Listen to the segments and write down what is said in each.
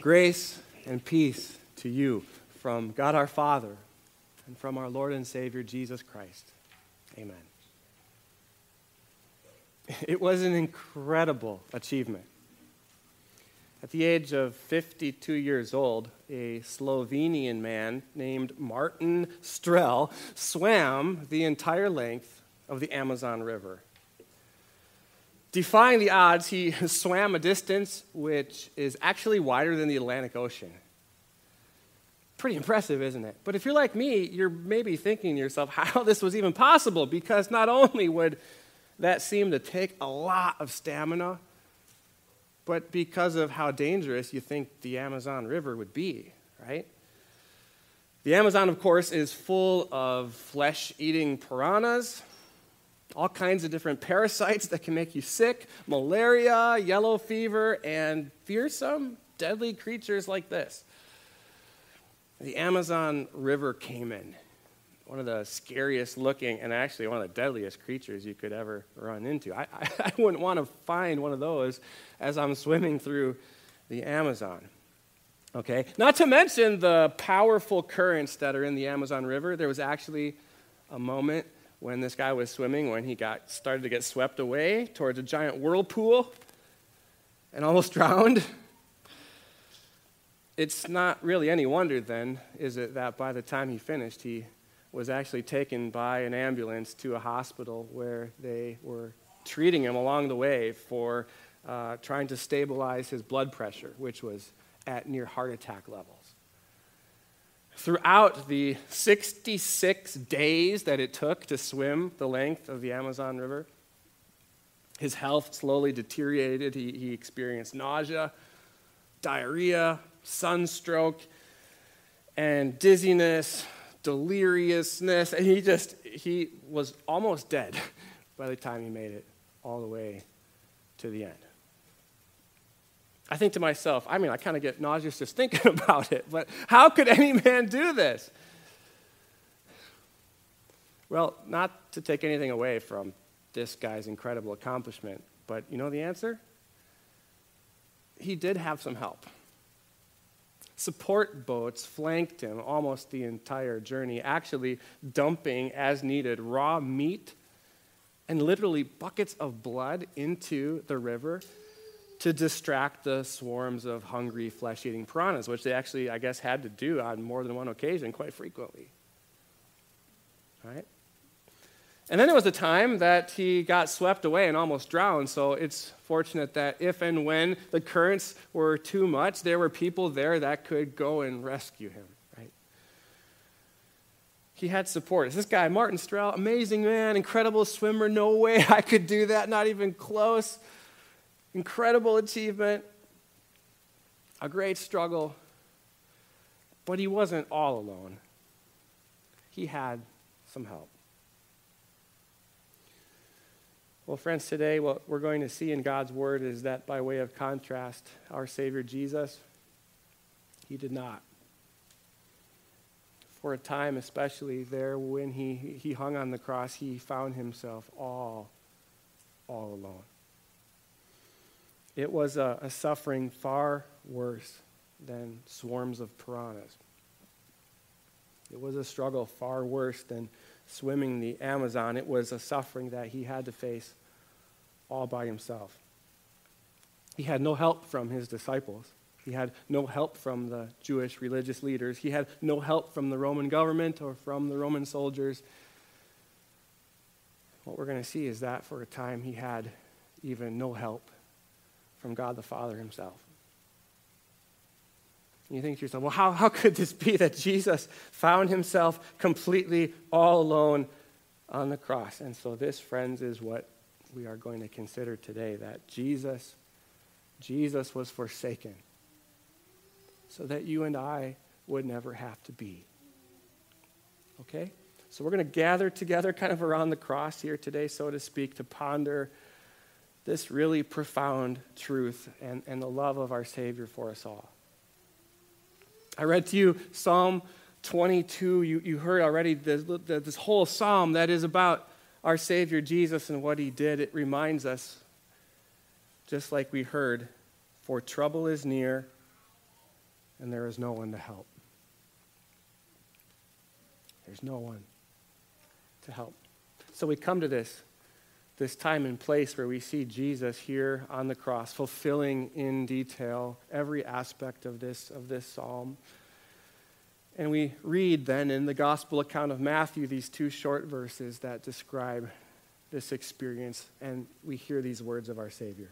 Grace and peace to you from God our Father and from our Lord and Savior Jesus Christ. Amen. It was an incredible achievement. At the age of 52 years old, a Slovenian man named Martin Strel swam the entire length of the Amazon River. Defying the odds, he swam a distance which is actually wider than the Atlantic Ocean. Pretty impressive, isn't it? But if you're like me, you're maybe thinking to yourself how this was even possible because not only would that seem to take a lot of stamina, but because of how dangerous you think the Amazon River would be, right? The Amazon, of course, is full of flesh eating piranhas, all kinds of different parasites that can make you sick, malaria, yellow fever, and fearsome, deadly creatures like this. The Amazon River caiman one of the scariest looking and actually one of the deadliest creatures you could ever run into. I, I, I, wouldn't want to find one of those as I'm swimming through the Amazon. Okay? Not to mention the powerful currents that are in the Amazon River. There was actually a moment when this guy was swimming when he got started to get swept away towards a giant whirlpool and almost drowned. It's not really any wonder then, is it, that by the time he finished, he was actually taken by an ambulance to a hospital where they were treating him along the way for uh, trying to stabilize his blood pressure, which was at near heart attack levels. Throughout the 66 days that it took to swim the length of the Amazon River, his health slowly deteriorated. He, he experienced nausea, diarrhea, sunstroke, and dizziness, deliriousness. And he just, he was almost dead by the time he made it all the way to the end. I think to myself, I mean, I kind of get nauseous just thinking about it, but how could any man do this? Well, not to take anything away from this guy's incredible accomplishment, but you know the answer? He did have some help. Support boats flanked him almost the entire journey, actually dumping as needed raw meat and literally buckets of blood into the river to distract the swarms of hungry flesh eating piranhas, which they actually, I guess, had to do on more than one occasion quite frequently. Right? And then there was a time that he got swept away and almost drowned. So it's fortunate that if and when the currents were too much, there were people there that could go and rescue him, right? He had support. This guy, Martin Strel, amazing man, incredible swimmer. No way I could do that, not even close. Incredible achievement. A great struggle. But he wasn't all alone, he had some help. Well, friends, today what we're going to see in God's Word is that by way of contrast, our Savior Jesus, he did not. For a time, especially there when he, he hung on the cross, he found himself all, all alone. It was a, a suffering far worse than swarms of piranhas. It was a struggle far worse than swimming the Amazon, it was a suffering that he had to face all by himself. He had no help from his disciples. He had no help from the Jewish religious leaders. He had no help from the Roman government or from the Roman soldiers. What we're going to see is that for a time he had even no help from God the Father himself. You think to yourself, well, how, how could this be that Jesus found himself completely all alone on the cross? And so, this, friends, is what we are going to consider today that Jesus, Jesus was forsaken so that you and I would never have to be. Okay? So we're going to gather together kind of around the cross here today, so to speak, to ponder this really profound truth and, and the love of our Savior for us all. I read to you Psalm 22. You, you heard already this, this whole psalm that is about our Savior Jesus and what he did. It reminds us, just like we heard, for trouble is near and there is no one to help. There's no one to help. So we come to this, this time and place where we see Jesus here on the cross, fulfilling in detail every aspect of this, of this psalm. And we read then in the gospel account of Matthew these two short verses that describe this experience, and we hear these words of our Savior.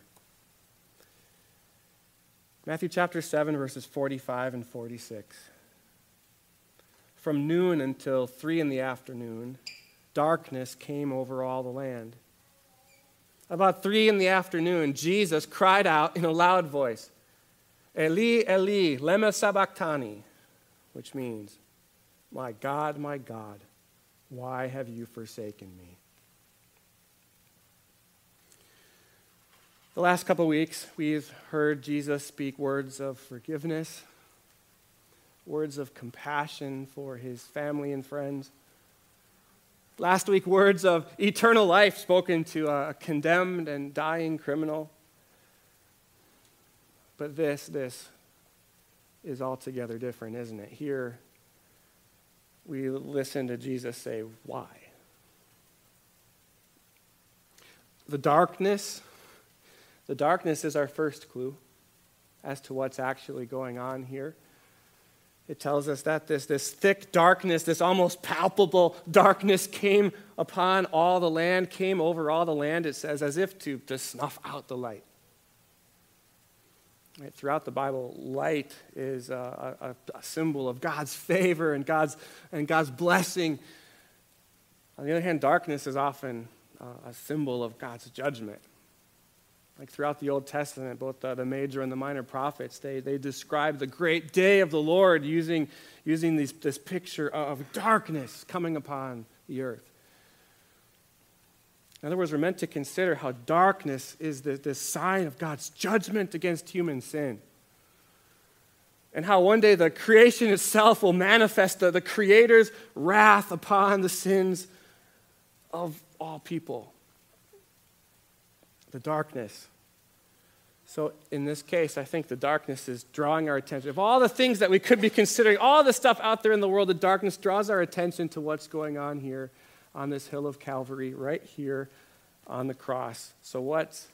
Matthew chapter 7, verses 45 and 46. From noon until three in the afternoon, darkness came over all the land. About three in the afternoon, Jesus cried out in a loud voice, Eli, Eli, lema sabachthani, which means, My God, my God, why have you forsaken me? The last couple weeks, we've heard Jesus speak words of forgiveness, words of compassion for his family and friends. Last week, words of eternal life spoken to a condemned and dying criminal. But this, this is altogether different, isn't it? Here, we listen to Jesus say, Why? The darkness the darkness is our first clue as to what's actually going on here. It tells us that this, this thick darkness, this almost palpable darkness came upon all the land, came over all the land, it says, as if to, to snuff out the light. Right, throughout the Bible, light is a, a, a, symbol of God's favor and God's, and God's blessing. On the other hand, darkness is often a symbol of God's judgment. Like throughout the Old Testament, both the, the, major and the minor prophets, they, they describe the great day of the Lord using, using these, this picture of darkness coming upon the earth. In other words, we're meant to consider how darkness is the, the sign of God's judgment against human sin. And how one day the creation itself will manifest the, the Creator's wrath upon the sins of all people the darkness. So, in this case, I think the darkness is drawing our attention. Of all the things that we could be considering, all the stuff out there in the world, the darkness draws our attention to what's going on here on this hill of Calvary, right here on the cross. So, what's,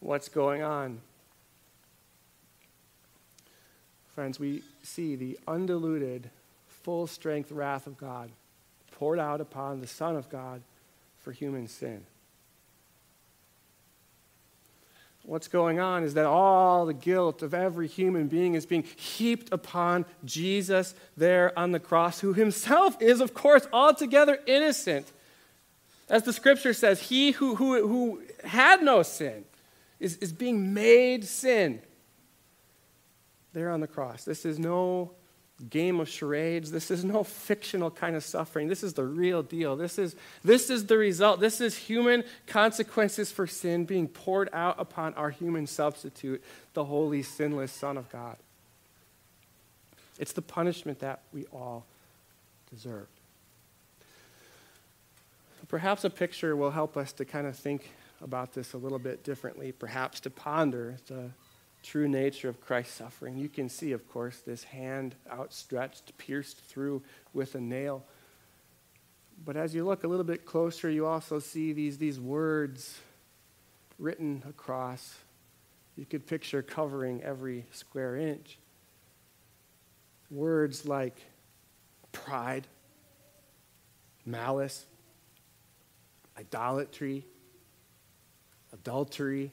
what's going on? Friends, we see the undiluted, full strength wrath of God poured out upon the Son of God for human sin. What's going on is that all the guilt of every human being is being heaped upon Jesus there on the cross, who himself is, of course, altogether innocent. As the scripture says, he who, who, who had no sin is, is being made sin there on the cross. This is no game of charades. This is no fictional kind of suffering. This is the real deal. This is, this is the result. This is human consequences for sin being poured out upon our human substitute, the holy, sinless Son of God. It's the punishment that we all deserve. Perhaps a picture will help us to kind of think about this a little bit differently, perhaps to ponder the true nature of Christ's suffering. You can see, of course, this hand outstretched, pierced through with a nail. But as you look a little bit closer, you also see these, these words written across. You could picture covering every square inch. Words like pride, malice, idolatry, adultery,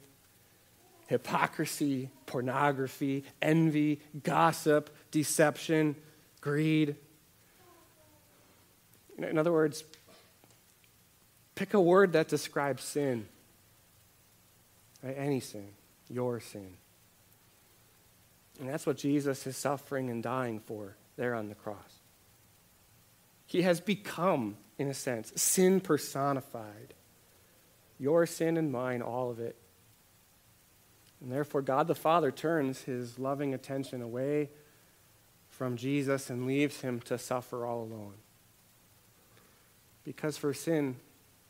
hypocrisy, pornography, envy, gossip, deception, greed. In other words, pick a word that describes sin. Right? Any sin, your sin. And that's what Jesus is suffering and dying for there on the cross. He has become, in a sense, sin personified. Your sin and mine, all of it. And therefore, God the Father turns his loving attention away from Jesus and leaves him to suffer all alone. Because for sin,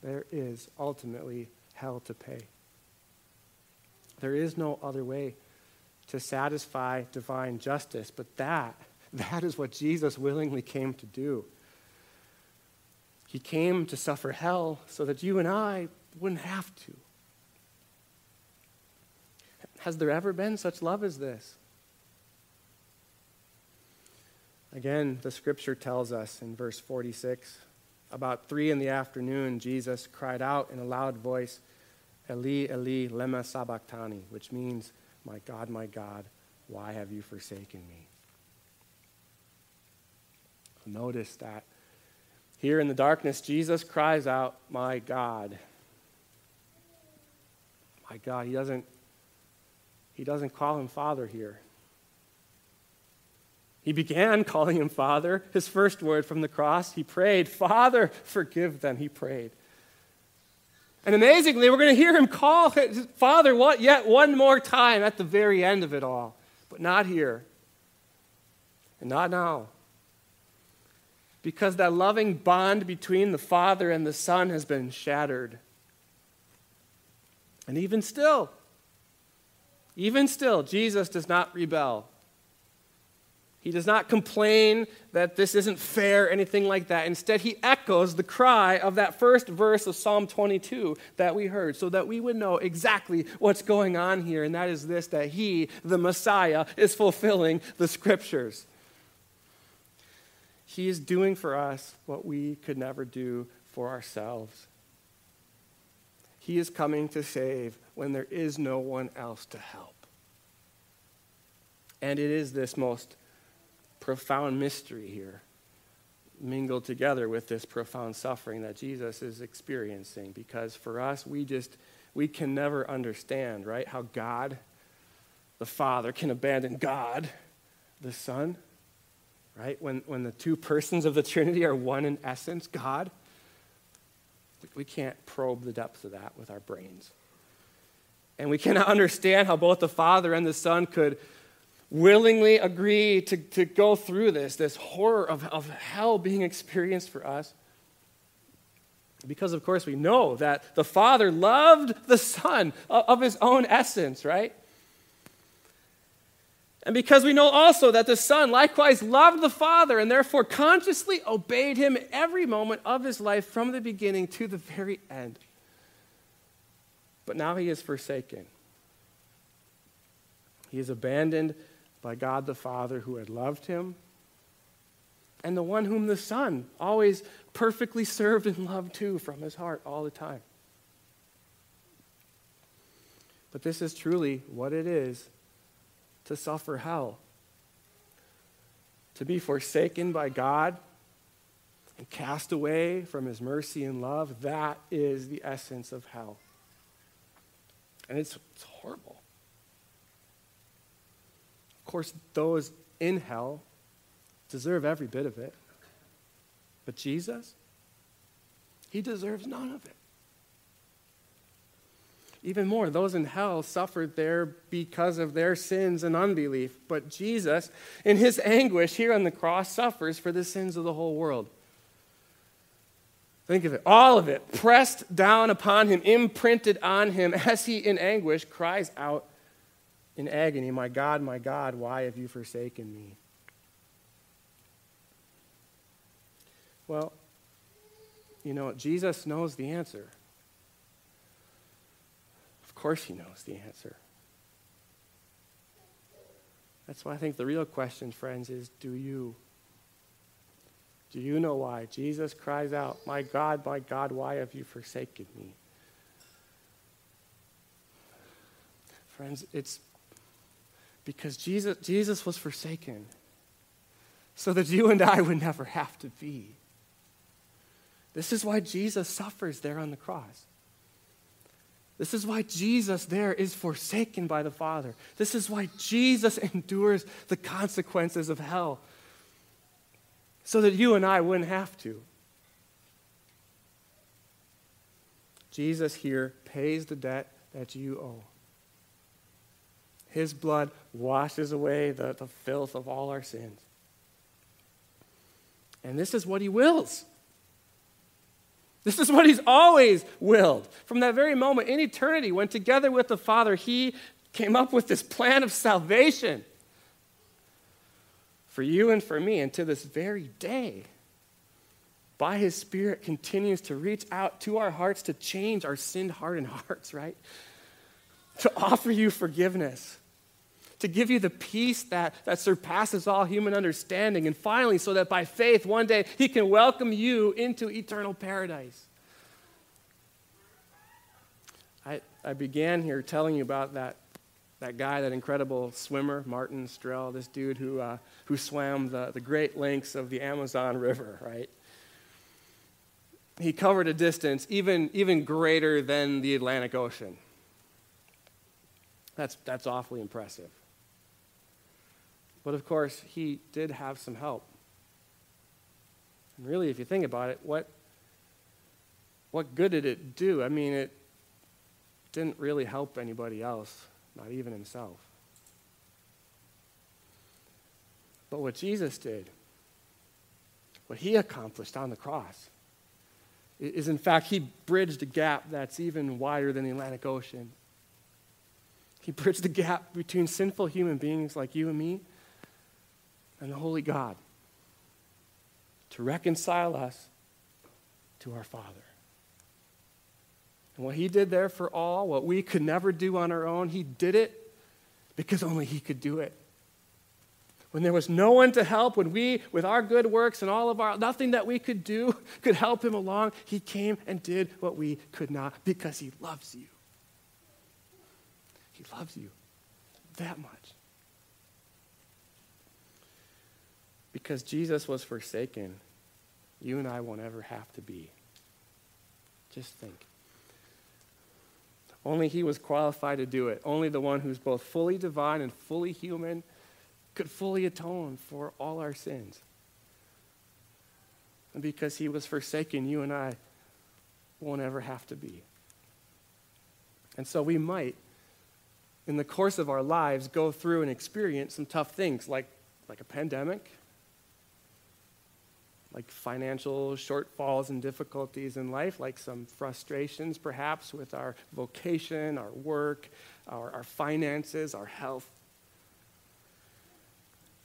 there is ultimately hell to pay. There is no other way to satisfy divine justice. But that, that is what Jesus willingly came to do. He came to suffer hell so that you and I wouldn't have to. Has there ever been such love as this? Again, the scripture tells us in verse 46 about three in the afternoon, Jesus cried out in a loud voice, Eli, Eli, lema sabachthani, which means, My God, my God, why have you forsaken me? Notice that here in the darkness, Jesus cries out, My God. My God. He doesn't, he doesn't call him Father here. He began calling him Father. His first word from the cross, he prayed, Father, forgive them. He prayed. And amazingly, we're going to hear him call his Father what, yet one more time at the very end of it all. But not here. And not now. Because that loving bond between the Father and the Son has been shattered. And even still, even still, Jesus does not rebel. He does not complain that this isn't fair, anything like that. Instead, he echoes the cry of that first verse of Psalm 22 that we heard, so that we would know exactly what's going on here, and that is this that he, the Messiah, is fulfilling the scriptures. He is doing for us what we could never do for ourselves. He is coming to save when there is no one else to help. And it is this most profound mystery here, mingled together with this profound suffering that Jesus is experiencing. Because for us, we just, we can never understand, right, how God, the Father, can abandon God, the Son, right? When, when the two persons of the Trinity are one in essence, God. We can't probe the depths of that with our brains. And we cannot understand how both the Father and the Son could willingly agree to, to go through this, this horror of, of hell being experienced for us. Because, of course, we know that the Father loved the Son of his own essence, right? And because we know also that the Son likewise loved the Father and therefore consciously obeyed him every moment of his life from the beginning to the very end. But now he is forsaken. He is abandoned by God the Father who had loved him, and the one whom the Son always perfectly served and loved too from his heart all the time. But this is truly what it is to suffer hell. To be forsaken by God and cast away from his mercy and love, that is the essence of hell. And it's, it's horrible Of course, those in hell deserve every bit of it. But Jesus, he deserves none of it. Even more, those in hell suffered there because of their sins and unbelief. But Jesus, in his anguish here on the cross, suffers for the sins of the whole world. Think of it, all of it pressed down upon him, imprinted on him, as he in anguish cries out in agony, My God, my God, why have you forsaken me? Well, you know, Jesus knows the answer. Of course, he knows the answer. That's why I think the real question, friends, is do you? Do you know why? Jesus cries out, My God, my God, why have you forsaken me? Friends, it's because Jesus, Jesus was forsaken so that you and I would never have to be. This is why Jesus suffers there on the cross. This is why Jesus there is forsaken by the Father. This is why Jesus endures the consequences of hell so that you and I wouldn't have to. Jesus here pays the debt that you owe. His blood washes away the, the filth of all our sins. And this is what He wills. This is what He's always willed. From that very moment in eternity, when together with the Father, He came up with this plan of salvation for you and for me. And to this very day, by his Spirit, continues to reach out to our hearts to change our sin hardened hearts, right? To offer you forgiveness, to give you the peace that, that surpasses all human understanding. And finally, so that by faith, one day, he can welcome you into eternal paradise. I, I began here telling you about that, that guy, that incredible swimmer, Martin Strel, this dude who, uh, who swam the, the great lengths of the Amazon River, right? He covered a distance even, even greater than the Atlantic Ocean. That's, that's awfully impressive. But of course, he did have some help. And really, if you think about it, what, what good did it do? I mean, it didn't really help anybody else, not even himself. But what Jesus did, what he accomplished on the cross, is in fact, he bridged a gap that's even wider than the Atlantic Ocean. He bridged the gap between sinful human beings like you and me and the Holy God to reconcile us to our Father. And what He did there for all, what we could never do on our own, He did it because only He could do it. When there was no one to help, when we, with our good works and all of our, nothing that we could do could help Him along, He came and did what we could not because He loves you. He loves you that much. Because Jesus was forsaken, you and I won't ever have to be. Just think. Only he was qualified to do it. Only the one who's both fully divine and fully human could fully atone for all our sins. And because he was forsaken, you and I won't ever have to be. And so we might, in the course of our lives, go through and experience some tough things like, like a pandemic, like financial shortfalls and difficulties in life, like some frustrations perhaps with our vocation, our work, our, our finances, our health.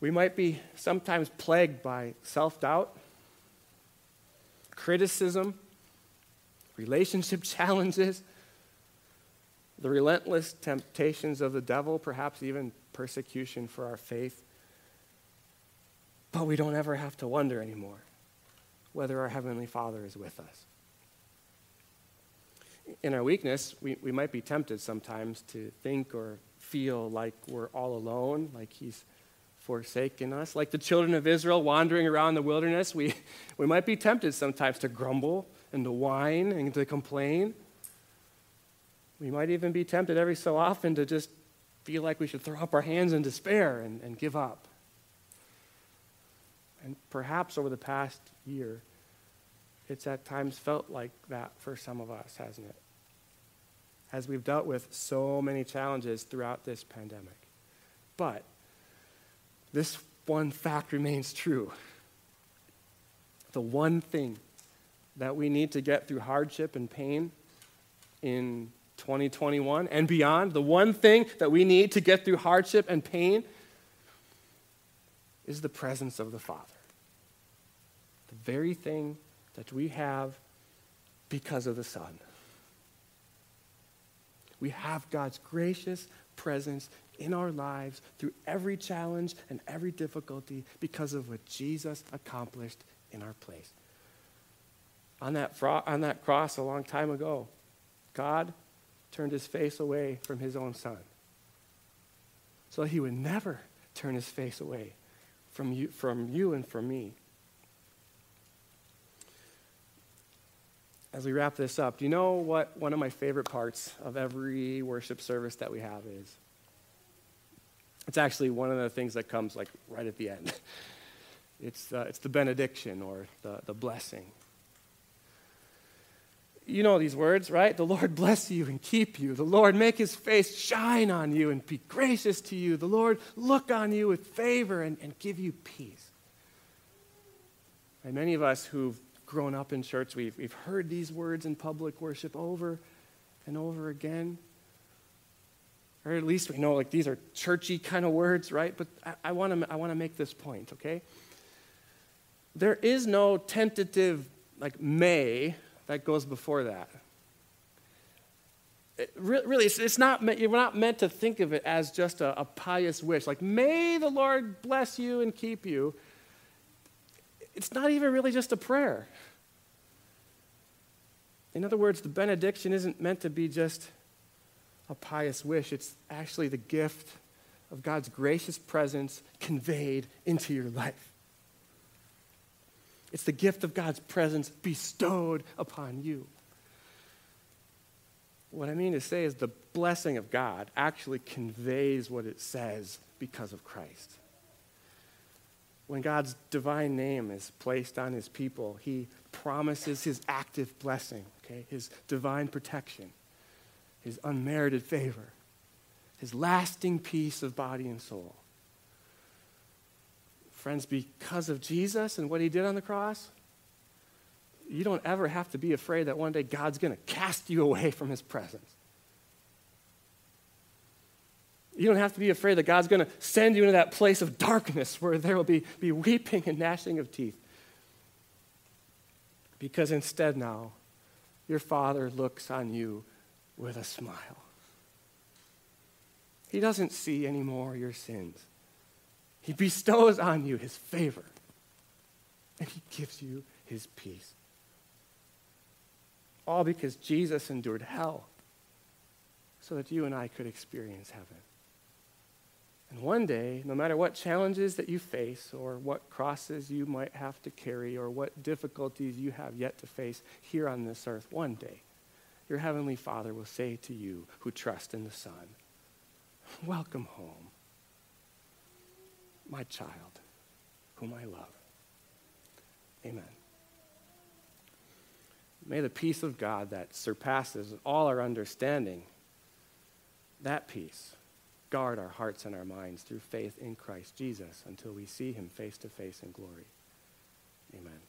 We might be sometimes plagued by self doubt, criticism, relationship challenges, the relentless temptations of the devil, perhaps even persecution for our faith. But we don't ever have to wonder anymore whether our Heavenly Father is with us. In our weakness, we, we might be tempted sometimes to think or feel like we're all alone, like He's forsaken us. Like the children of Israel wandering around the wilderness, we, we might be tempted sometimes to grumble and to whine and to complain. We might even be tempted every so often to just feel like we should throw up our hands in despair and, and give up. And perhaps over the past year, it's at times felt like that for some of us, hasn't it? As we've dealt with so many challenges throughout this pandemic. But this one fact remains true. The one thing that we need to get through hardship and pain in 2021 and beyond, the one thing that we need to get through hardship and pain is the presence of the Father. The very thing that we have because of the Son. We have God's gracious presence in our lives through every challenge and every difficulty because of what Jesus accomplished in our place. On that, fro- on that cross a long time ago, God turned his face away from his own son so he would never turn his face away from you, from you and from me. As we wrap this up, do you know what one of my favorite parts of every worship service that we have is? It's actually one of the things that comes like right at the end. It's, uh, it's the benediction or the, the blessing. You know these words, right? The Lord bless you and keep you. The Lord make his face shine on you and be gracious to you. The Lord look on you with favor and, and give you peace. And many of us who've grown up in church, we've, we've heard these words in public worship over and over again. Or at least we know like these are churchy kind of words, right? But I, I want to make this point, okay? There is no tentative like may that goes before that. It, really, it's, it's, not you're not meant to think of it as just a, a pious wish, like may the Lord bless you and keep you. It's not even really just a prayer. In other words, the benediction isn't meant to be just a pious wish, it's actually the gift of God's gracious presence conveyed into your life. It's the gift of God's presence bestowed upon you. What I mean to say is the blessing of God actually conveys what it says because of Christ. When God's divine name is placed on his people, he promises his active blessing, okay, his divine protection his unmerited favor, his lasting peace of body and soul. Friends, because of Jesus and what he did on the cross, you don't ever have to be afraid that one day God's going to cast you away from his presence. You don't have to be afraid that God's going to send you into that place of darkness where there will be, be weeping and gnashing of teeth. Because instead, now, your Father looks on you with a smile. He doesn't see anymore your sins. He bestows on you his favor, and he gives you his peace. All because Jesus endured hell so that you and I could experience heaven. And one day, no matter what challenges that you face, or what crosses you might have to carry, or what difficulties you have yet to face here on this earth, one day, your heavenly Father will say to you who trust in the Son, Welcome home, my child, whom I love. Amen. May the peace of God that surpasses all our understanding, that peace, guard our hearts and our minds through faith in Christ Jesus until we see him face to face in glory. Amen.